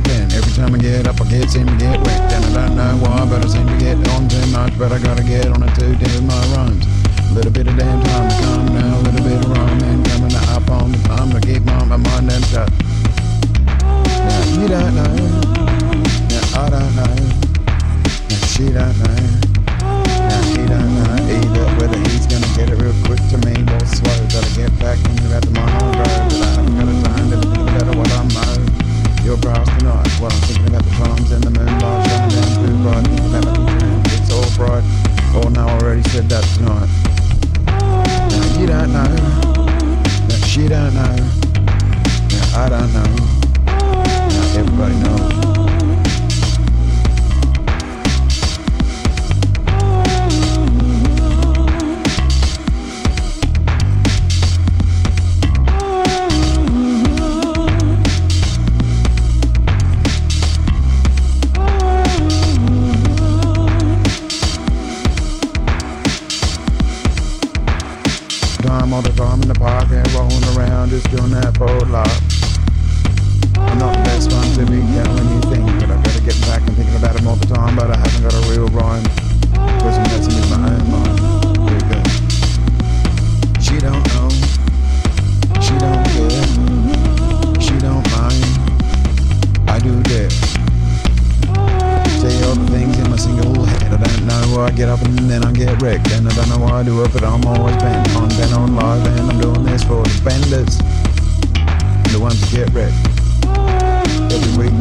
get bent. Every time I get up, I get seem to get wet. And I don't know why, but I seem to get on too much. But I gotta get on it to do my rhymes. A little bit of damn time to come now. I know. On the farm in the park and rolling around, just doing that for lock. I get up and then I get wrecked. And I don't know why I do it, but I'm always bent on bent on live. And I'm doing this for the spenders, the ones that get wrecked every week.